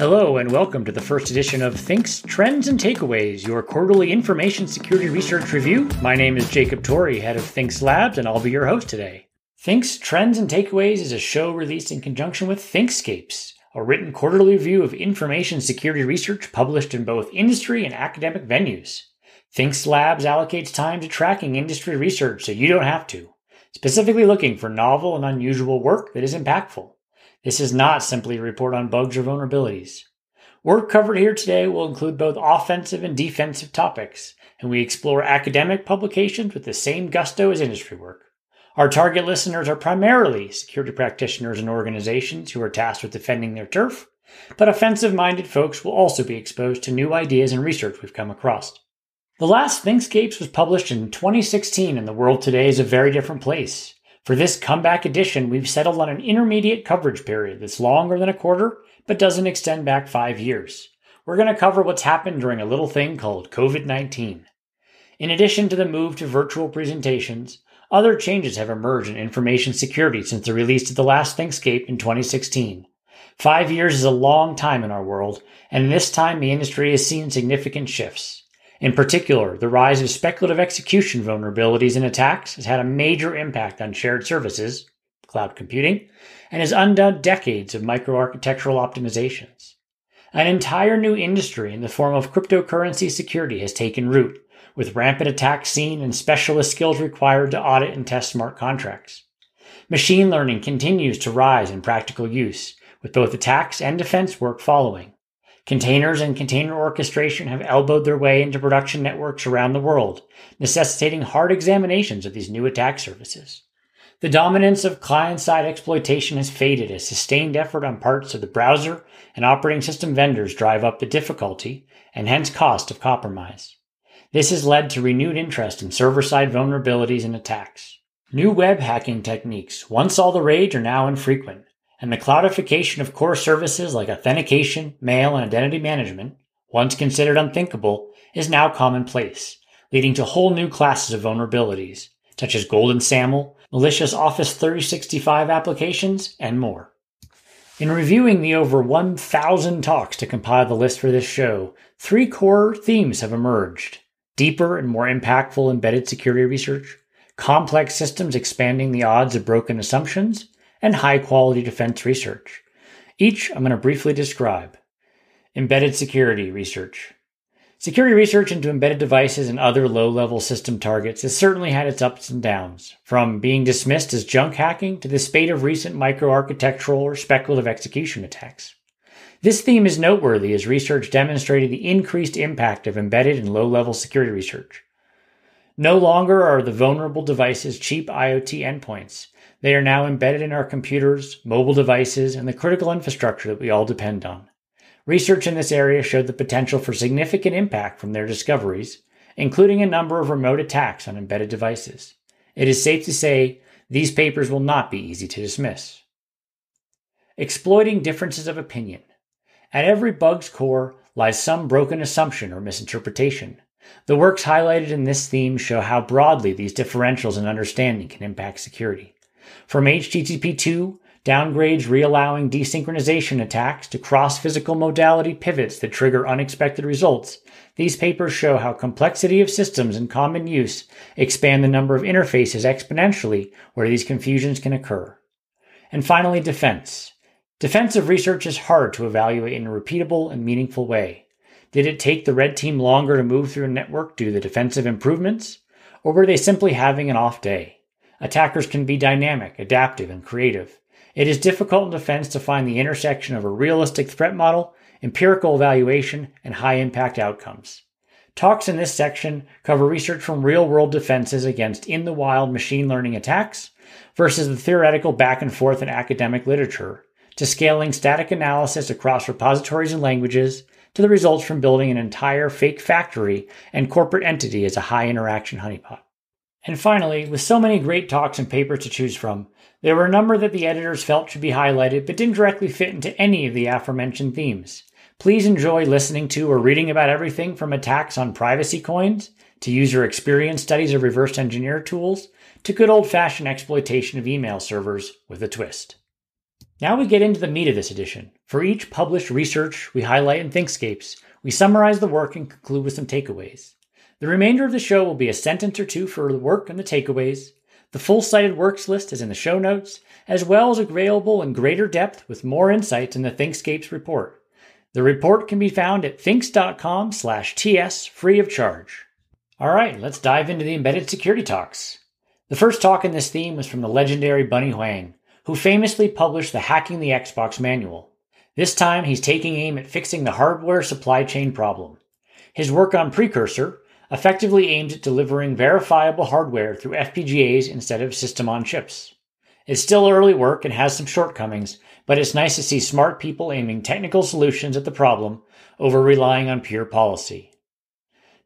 Hello, and welcome to the first edition of Thinkst Trends and Takeaways, your quarterly information security research review. My name is Jacob Torrey, head of Thinkst Labs, and I'll be your host today. Thinkst Trends and Takeaways is a show released in conjunction with ThinkstScapes, a written quarterly review of information security research published in both industry and academic venues. Thinkst Labs allocates time to tracking industry research so you don't have to, specifically looking for novel and unusual work that is impactful. This is not simply a report on bugs or vulnerabilities. Work covered here today will include both offensive and defensive topics, and we explore academic publications with the same gusto as industry work. Our target listeners are primarily security practitioners and organizations who are tasked with defending their turf, but offensive minded folks will also be exposed to new ideas and research we've come across. The last ThinkstScapes was published in 2016, and the world today is a very different place. For this comeback edition, we've settled on an intermediate coverage period that's longer than a quarter, but doesn't extend back five years. We're going to cover what's happened during a little thing called COVID 19. In addition to the move to virtual presentations, other changes have emerged in information security since the release of the last ThinkstScape in 2016. Five years is a long time in our world, and in this time the industry has seen significant shifts. In particular, the rise of speculative execution vulnerabilities and attacks has had a major impact on shared services, cloud computing, and has undone decades of microarchitectural optimizations. An entire new industry in the form of cryptocurrency security has taken root, with rampant attacks seen and specialist skills required to audit and test smart contracts. Machine learning continues to rise in practical use, with both attacks and defense work following. Containers and container orchestration have elbowed their way into production networks around the world, necessitating hard examinations of these new attack surfaces. The dominance of client side exploitation has faded as sustained effort on parts of the browser and operating system vendors drive up the difficulty and hence cost of compromise. This has led to renewed interest in server side vulnerabilities and attacks. New web hacking techniques, once all the rage, are now infrequent and the cloudification of core services like authentication, mail, and identity management, once considered unthinkable, is now commonplace, leading to whole new classes of vulnerabilities, such as golden SAML, malicious Office 365 applications, and more. In reviewing the over 1,000 talks to compile the list for this show, three core themes have emerged deeper and more impactful embedded security research, complex systems expanding the odds of broken assumptions, and high quality defense research. Each I'm going to briefly describe. Embedded security research. Security research into embedded devices and other low level system targets has certainly had its ups and downs, from being dismissed as junk hacking to the spate of recent microarchitectural or speculative execution attacks. This theme is noteworthy as research demonstrated the increased impact of embedded and low level security research. No longer are the vulnerable devices cheap IoT endpoints. They are now embedded in our computers, mobile devices, and the critical infrastructure that we all depend on. Research in this area showed the potential for significant impact from their discoveries, including a number of remote attacks on embedded devices. It is safe to say these papers will not be easy to dismiss. Exploiting differences of opinion. At every bug's core lies some broken assumption or misinterpretation. The works highlighted in this theme show how broadly these differentials in understanding can impact security. From HTTP2 downgrades reallowing desynchronization attacks to cross physical modality pivots that trigger unexpected results, these papers show how complexity of systems in common use expand the number of interfaces exponentially where these confusions can occur. And finally, defense. Defensive research is hard to evaluate in a repeatable and meaningful way. Did it take the red team longer to move through a network due to defensive improvements? Or were they simply having an off day? Attackers can be dynamic, adaptive, and creative. It is difficult in defense to find the intersection of a realistic threat model, empirical evaluation, and high impact outcomes. Talks in this section cover research from real world defenses against in the wild machine learning attacks versus the theoretical back and forth in academic literature, to scaling static analysis across repositories and languages, to the results from building an entire fake factory and corporate entity as a high interaction honeypot. And finally, with so many great talks and papers to choose from, there were a number that the editors felt should be highlighted but didn't directly fit into any of the aforementioned themes. Please enjoy listening to or reading about everything from attacks on privacy coins to user experience studies of reverse engineer tools to good old fashioned exploitation of email servers with a twist. Now we get into the meat of this edition. For each published research we highlight in ThinkstScapes, we summarize the work and conclude with some takeaways. The remainder of the show will be a sentence or two for the work and the takeaways. The full cited works list is in the show notes, as well as available in greater depth with more insights in the ThinkstScapes report. The report can be found at thinkst.com slash ts free of charge. All right, let's dive into the embedded security talks. The first talk in this theme was from the legendary bunnie Huang, who famously published the Hacking the Xbox manual. This time he's taking aim at fixing the hardware supply chain problem. His work on Precursor, effectively aimed at delivering verifiable hardware through FPGAs instead of system on chips. It's still early work and has some shortcomings, but it's nice to see smart people aiming technical solutions at the problem over relying on pure policy.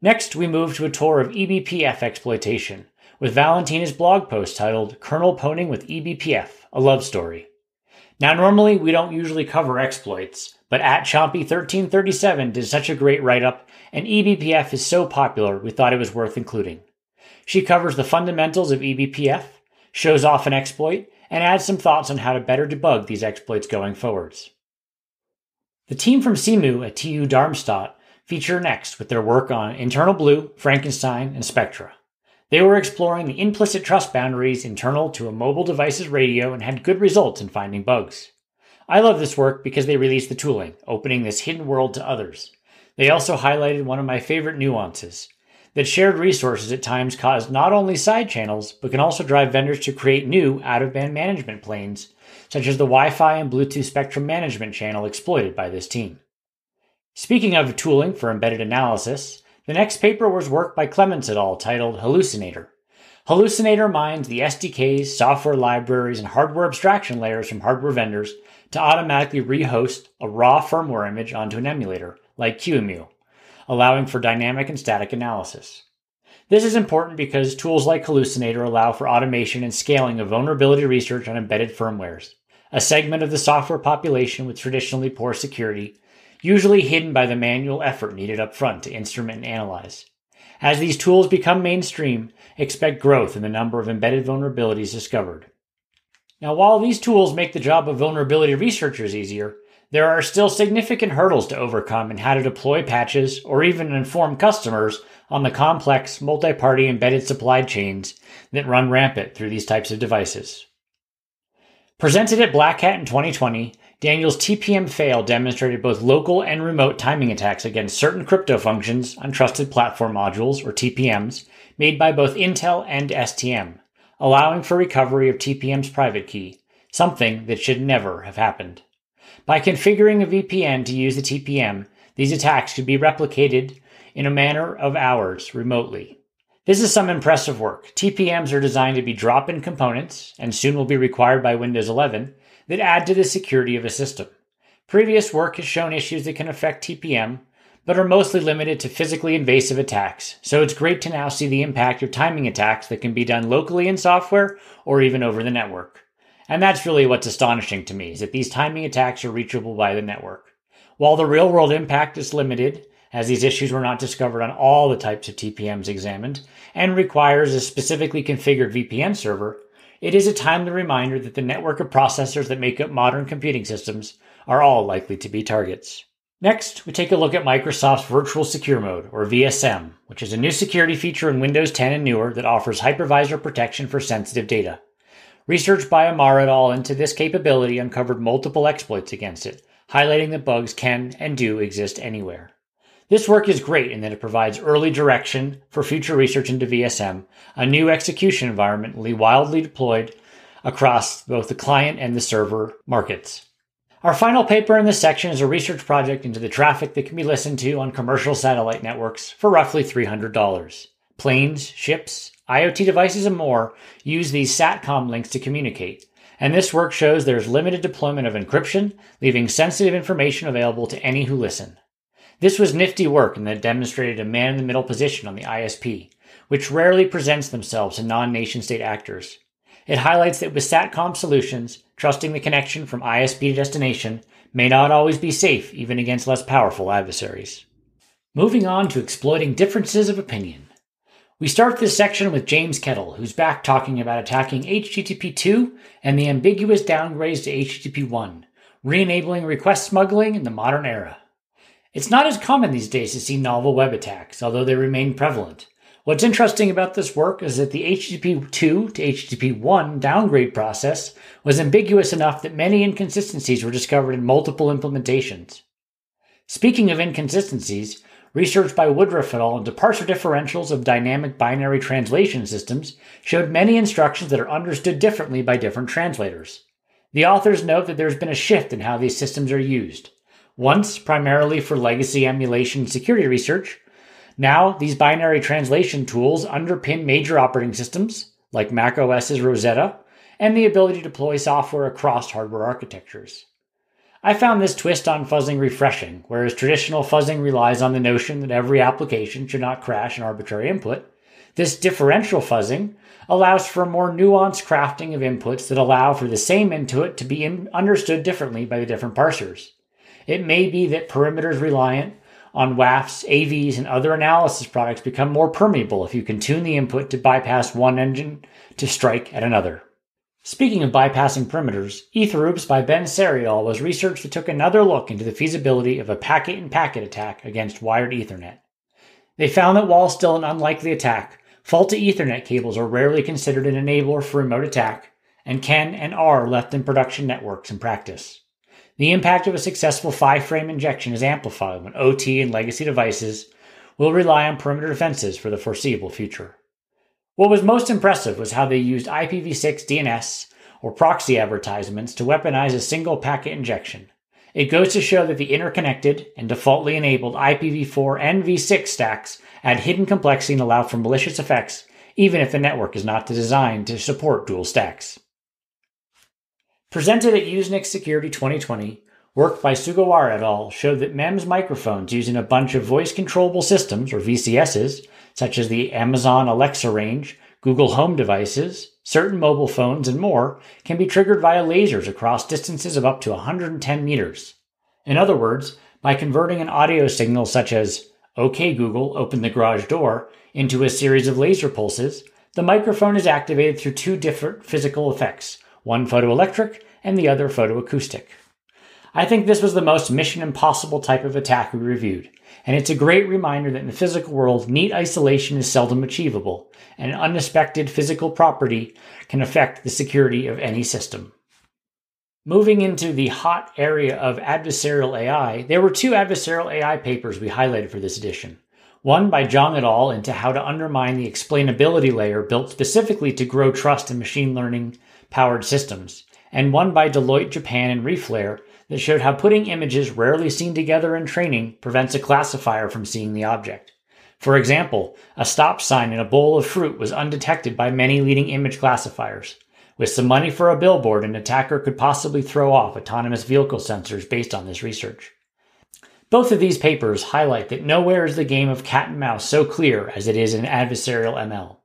Next, we move to a tour of eBPF exploitation, with Valentina's blog post titled Kernel Pwning with eBPF, a love story. Now, normally we don't usually cover exploits, but at chompie1337 did such a great write up, and eBPF is so popular we thought it was worth including. She covers the fundamentals of eBPF, shows off an exploit, and adds some thoughts on how to better debug these exploits going forwards. The team from SEEMOO at TU Darmstadt feature next with their work on Internal Blue, Frankenstein, and Spectra. They were exploring the implicit trust boundaries internal to a mobile device's radio and had good results in finding bugs. I love this work because they released the tooling, opening this hidden world to others. They also highlighted one of my favorite nuances that shared resources at times cause not only side channels, but can also drive vendors to create new out of band management planes, such as the Wi Fi and Bluetooth spectrum management channel exploited by this team. Speaking of tooling for embedded analysis, the next paper was work by Clements et al. titled Hallucinator. Hallucinator mines the SDKs, software libraries, and hardware abstraction layers from hardware vendors to automatically rehost a raw firmware image onto an emulator, like QEMU, allowing for dynamic and static analysis. This is important because tools like Hallucinator allow for automation and scaling of vulnerability research on embedded firmwares, a segment of the software population with traditionally poor security, usually hidden by the manual effort needed up front to instrument and analyze. As these tools become mainstream, expect growth in the number of embedded vulnerabilities discovered. Now, while these tools make the job of vulnerability researchers easier, there are still significant hurdles to overcome in how to deploy patches or even inform customers on the complex multi party embedded supply chains that run rampant through these types of devices. Presented at Black Hat in 2020, Daniel's TPM fail demonstrated both local and remote timing attacks against certain crypto functions on trusted platform modules, or TPMs, made by both Intel and STM allowing for recovery of TPM's private key, something that should never have happened. By configuring a VPN to use the TPM, these attacks could be replicated in a matter of hours remotely. This is some impressive work. TPMs are designed to be drop in components, and soon will be required by Windows 11, that add to the security of a system. Previous work has shown issues that can affect TPM, but are mostly limited to physically invasive attacks. So it's great to now see the impact of timing attacks that can be done locally in software or even over the network. And that's really what's astonishing to me is that these timing attacks are reachable by the network. While the real world impact is limited, as these issues were not discovered on all the types of TPMs examined, and requires a specifically configured VPN server, it is a timely reminder that the network of processors that make up modern computing systems are all likely to be targets. Next, we take a look at Microsoft's Virtual Secure Mode, or VSM, which is a new security feature in Windows 10 and newer that offers hypervisor protection for sensitive data. Research by Amar et al. into this capability uncovered multiple exploits against it, highlighting that bugs can and do exist anywhere. This work is great in that it provides early direction for future research into VSM, a new execution environment widely deployed across both the client and the server markets. Our final paper in this section is a research project into the traffic that can be listened to on commercial satellite networks for roughly $300. Planes, ships, IoT devices, and more use these SATCOM links to communicate. And this work shows there's limited deployment of encryption, leaving sensitive information available to any who listen. This was nifty work and that demonstrated a man in the middle position on the ISP, which rarely presents themselves to non nation state actors. It highlights that with SATCOM solutions, trusting the connection from ISP to destination may not always be safe even against less powerful adversaries. Moving on to exploiting differences of opinion. We start this section with James Kettle, who's back talking about attacking HTTP 2 and the ambiguous downgrades to HTTP 1, re enabling request smuggling in the modern era. It's not as common these days to see novel web attacks, although they remain prevalent. What's interesting about this work is that the HTTP 2 to HTTP 1 downgrade process was ambiguous enough that many inconsistencies were discovered in multiple implementations. Speaking of inconsistencies, research by Woodruff et al. into parser differentials of dynamic binary translation systems showed many instructions that are understood differently by different translators. The authors note that there's been a shift in how these systems are used. Once primarily for legacy emulation security research, now, these binary translation tools underpin major operating systems like Mac OS's Rosetta and the ability to deploy software across hardware architectures. I found this twist on fuzzing refreshing, whereas traditional fuzzing relies on the notion that every application should not crash an arbitrary input. This differential fuzzing allows for more nuanced crafting of inputs that allow for the same input to be understood differently by the different parsers. It may be that perimeters reliant on WAFs, AVs, and other analysis products become more permeable if you can tune the input to bypass one engine to strike at another. Speaking of bypassing perimeters, Etheroops by Ben Serial was research that took another look into the feasibility of a packet in packet attack against wired Ethernet. They found that while still an unlikely attack, faulty Ethernet cables are rarely considered an enabler for remote attack and can and are left in production networks in practice. The impact of a successful five frame injection is amplified when OT and legacy devices will rely on perimeter defenses for the foreseeable future. What was most impressive was how they used IPv6 DNS or proxy advertisements to weaponize a single packet injection. It goes to show that the interconnected and defaultly enabled IPv4 and v6 stacks add hidden complexity and allow for malicious effects, even if the network is not designed to support dual stacks. Presented at Usenix Security 2020, work by Sugawara et al. showed that MEMS microphones using a bunch of voice controllable systems, or VCSs, such as the Amazon Alexa range, Google Home devices, certain mobile phones, and more, can be triggered via lasers across distances of up to 110 meters. In other words, by converting an audio signal such as, OK Google, open the garage door, into a series of laser pulses, the microphone is activated through two different physical effects one photoelectric and the other photoacoustic. I think this was the most mission impossible type of attack we reviewed, and it's a great reminder that in the physical world, neat isolation is seldom achievable, and an unexpected physical property can affect the security of any system. Moving into the hot area of adversarial AI, there were two adversarial AI papers we highlighted for this edition. One by Zhang et al. into how to undermine the explainability layer built specifically to grow trust in machine learning powered systems, and one by Deloitte Japan and Reflare that showed how putting images rarely seen together in training prevents a classifier from seeing the object. For example, a stop sign in a bowl of fruit was undetected by many leading image classifiers. With some money for a billboard, an attacker could possibly throw off autonomous vehicle sensors based on this research. Both of these papers highlight that nowhere is the game of cat and mouse so clear as it is in adversarial ML.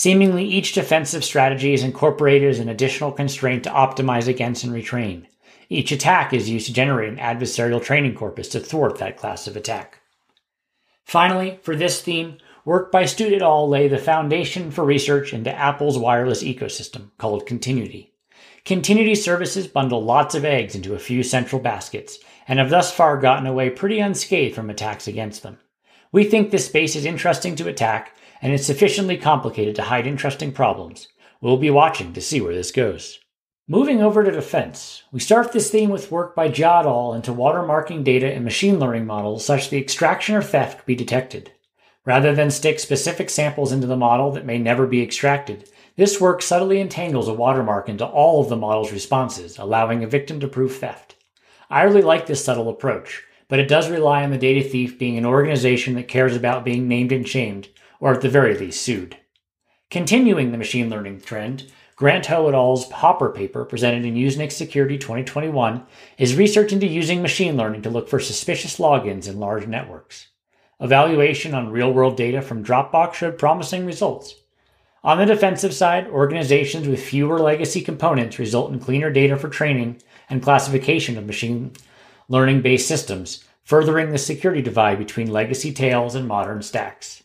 Seemingly each defensive strategy is incorporated as an additional constraint to optimize against and retrain. Each attack is used to generate an adversarial training corpus to thwart that class of attack. Finally, for this theme, work by Stute et al. lay the foundation for research into Apple's wireless ecosystem called Continuity. Continuity services bundle lots of eggs into a few central baskets and have thus far gotten away pretty unscathed from attacks against them. We think this space is interesting to attack and it's sufficiently complicated to hide interesting problems. We'll be watching to see where this goes. Moving over to defense, we start this theme with work by Jia into watermarking data and machine learning models such the extraction or theft be detected. Rather than stick specific samples into the model that may never be extracted, this work subtly entangles a watermark into all of the model's responses, allowing a victim to prove theft. I really like this subtle approach, but it does rely on the data thief being an organization that cares about being named and shamed, or at the very least sued. Continuing the machine learning trend, Grant Ho et al.'s Hopper paper, presented in Usenix Security 2021, is research into using machine learning to look for suspicious logins in large networks. Evaluation on real world data from Dropbox showed promising results. On the defensive side, organizations with fewer legacy components result in cleaner data for training and classification of machine learning based systems, furthering the security divide between legacy tails and modern stacks.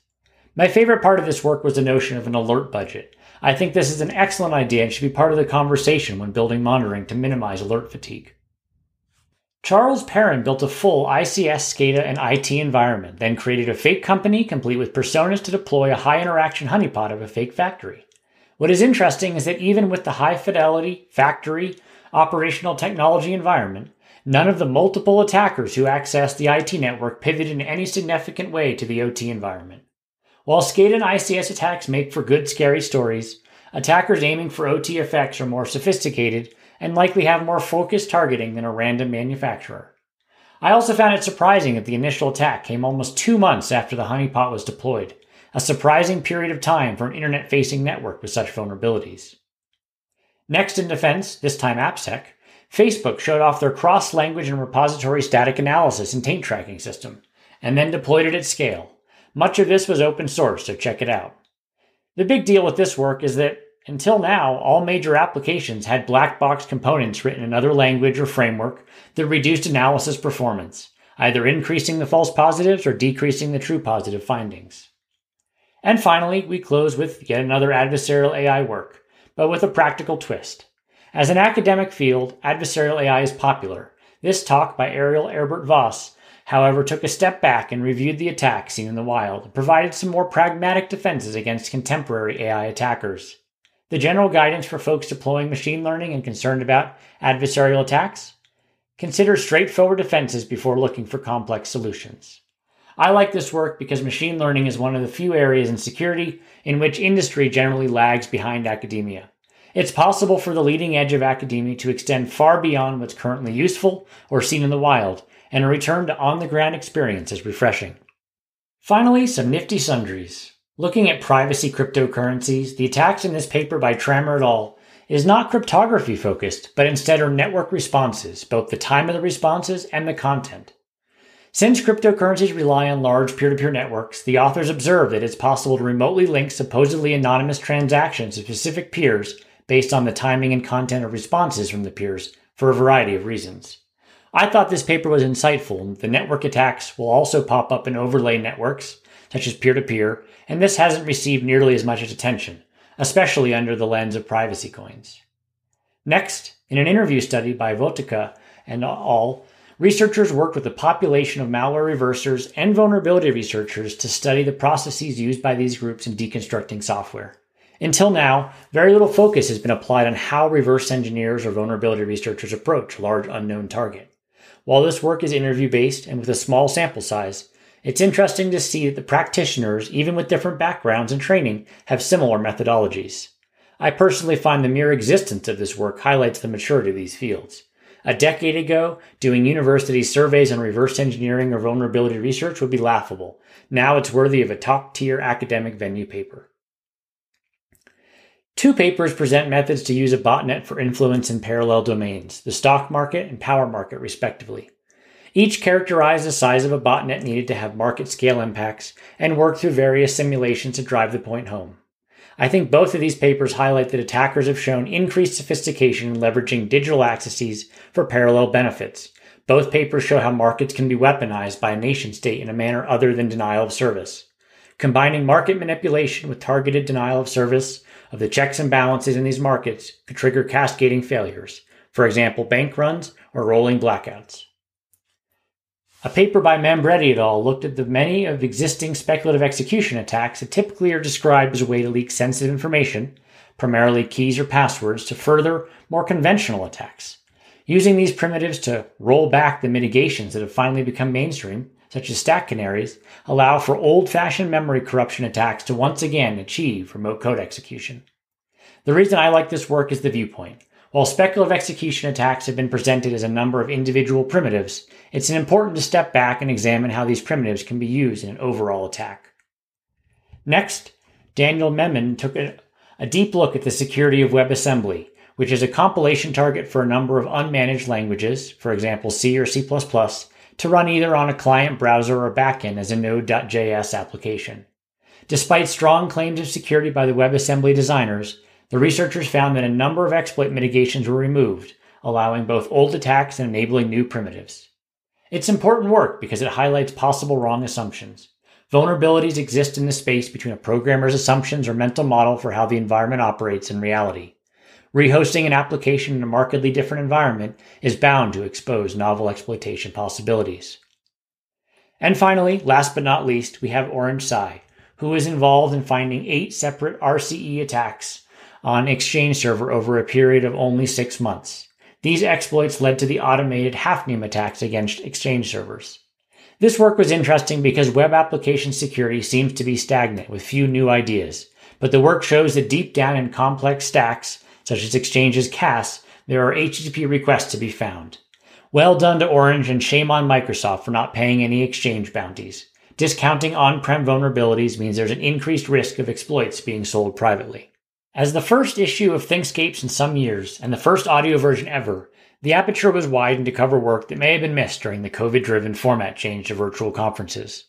My favorite part of this work was the notion of an alert budget. I think this is an excellent idea and should be part of the conversation when building monitoring to minimize alert fatigue. Charles Perrin built a full ICS, SCADA, and IT environment, then created a fake company complete with personas to deploy a high interaction honeypot of a fake factory. What is interesting is that even with the high fidelity, factory, operational technology environment, none of the multiple attackers who accessed the IT network pivoted in any significant way to the OT environment. While SCADA and ICS attacks make for good scary stories, attackers aiming for OT effects are more sophisticated and likely have more focused targeting than a random manufacturer. I also found it surprising that the initial attack came almost two months after the honeypot was deployed, a surprising period of time for an internet facing network with such vulnerabilities. Next in defense, this time AppSec, Facebook showed off their cross language and repository static analysis and taint tracking system, and then deployed it at scale. Much of this was open source, so check it out. The big deal with this work is that until now, all major applications had black box components written in another language or framework that reduced analysis performance, either increasing the false positives or decreasing the true positive findings. And finally, we close with yet another adversarial AI work, but with a practical twist. As an academic field, adversarial AI is popular. This talk by Ariel Herbert Voss, however, took a step back and reviewed the attack seen in the wild and provided some more pragmatic defenses against contemporary AI attackers. The general guidance for folks deploying machine learning and concerned about adversarial attacks? Consider straightforward defenses before looking for complex solutions. I like this work because machine learning is one of the few areas in security in which industry generally lags behind academia. It's possible for the leading edge of academia to extend far beyond what's currently useful or seen in the wild, and a return to on the ground experience is refreshing. Finally, some nifty sundries. Looking at privacy cryptocurrencies, the attacks in this paper by Tramer et al. is not cryptography focused, but instead are network responses, both the time of the responses and the content. Since cryptocurrencies rely on large peer to peer networks, the authors observe that it's possible to remotely link supposedly anonymous transactions to specific peers based on the timing and content of responses from the peers for a variety of reasons. I thought this paper was insightful. The network attacks will also pop up in overlay networks, such as peer to peer, and this hasn't received nearly as much attention, especially under the lens of privacy coins. Next, in an interview study by Votipka and al., researchers worked with a population of malware reversers and vulnerability researchers to study the processes used by these groups in deconstructing software. Until now, very little focus has been applied on how reverse engineers or vulnerability researchers approach large unknown target. While this work is interview based and with a small sample size, it's interesting to see that the practitioners, even with different backgrounds and training, have similar methodologies. I personally find the mere existence of this work highlights the maturity of these fields. A decade ago, doing university surveys on reverse engineering or vulnerability research would be laughable. Now it's worthy of a top tier academic venue paper. Two papers present methods to use a botnet for influence in parallel domains, the stock market and power market, respectively. Each characterize the size of a botnet needed to have market scale impacts and work through various simulations to drive the point home. I think both of these papers highlight that attackers have shown increased sophistication in leveraging digital accesses for parallel benefits. Both papers show how markets can be weaponized by a nation state in a manner other than denial of service. Combining market manipulation with targeted denial of service of the checks and balances in these markets could trigger cascading failures, for example, bank runs or rolling blackouts. A paper by Mambretti et al. looked at the many of existing speculative execution attacks that typically are described as a way to leak sensitive information, primarily keys or passwords, to further, more conventional attacks. Using these primitives to roll back the mitigations that have finally become mainstream, such as stack canaries, allow for old fashioned memory corruption attacks to once again achieve remote code execution. The reason I like this work is the viewpoint. While speculative execution attacks have been presented as a number of individual primitives, it's important to step back and examine how these primitives can be used in an overall attack. Next, Daniel Memon took a, a deep look at the security of WebAssembly, which is a compilation target for a number of unmanaged languages, for example C or C++, to run either on a client browser or backend as a Node.js application. Despite strong claims of security by the WebAssembly designers, the researchers found that a number of exploit mitigations were removed, allowing both old attacks and enabling new primitives. It's important work because it highlights possible wrong assumptions. Vulnerabilities exist in the space between a programmer's assumptions or mental model for how the environment operates in reality. Rehosting an application in a markedly different environment is bound to expose novel exploitation possibilities. And finally, last but not least, we have Orange Tsai, who is involved in finding eight separate RCE attacks on Exchange Server over a period of only six months. These exploits led to the automated Hafnium attacks against Exchange servers. This work was interesting because web application security seems to be stagnant with few new ideas, but the work shows that deep down in complex stacks, such as Exchange's CAS, there are HTTP requests to be found. Well done to Orange and shame on Microsoft for not paying any Exchange bounties. Discounting on-prem vulnerabilities means there's an increased risk of exploits being sold privately. As the first issue of ThinkstScapes in some years, and the first audio version ever, the aperture was widened to cover work that may have been missed during the COVID driven format change to virtual conferences.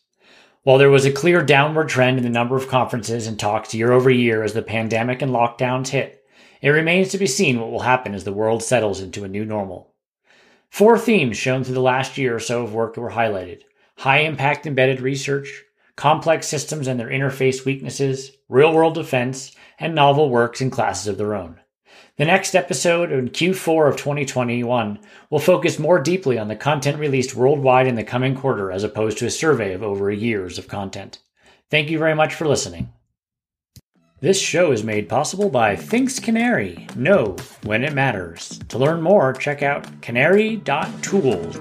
While there was a clear downward trend in the number of conferences and talks year over year as the pandemic and lockdowns hit, it remains to be seen what will happen as the world settles into a new normal. Four themes shown through the last year or so of work were highlighted high impact embedded research, complex systems and their interface weaknesses, real world defense, and novel works and classes of their own. The next episode in Q4 of 2021 will focus more deeply on the content released worldwide in the coming quarter as opposed to a survey of over a years of content. Thank you very much for listening. This show is made possible by Thinkst Canary. Know when it matters. To learn more, check out canary.tools.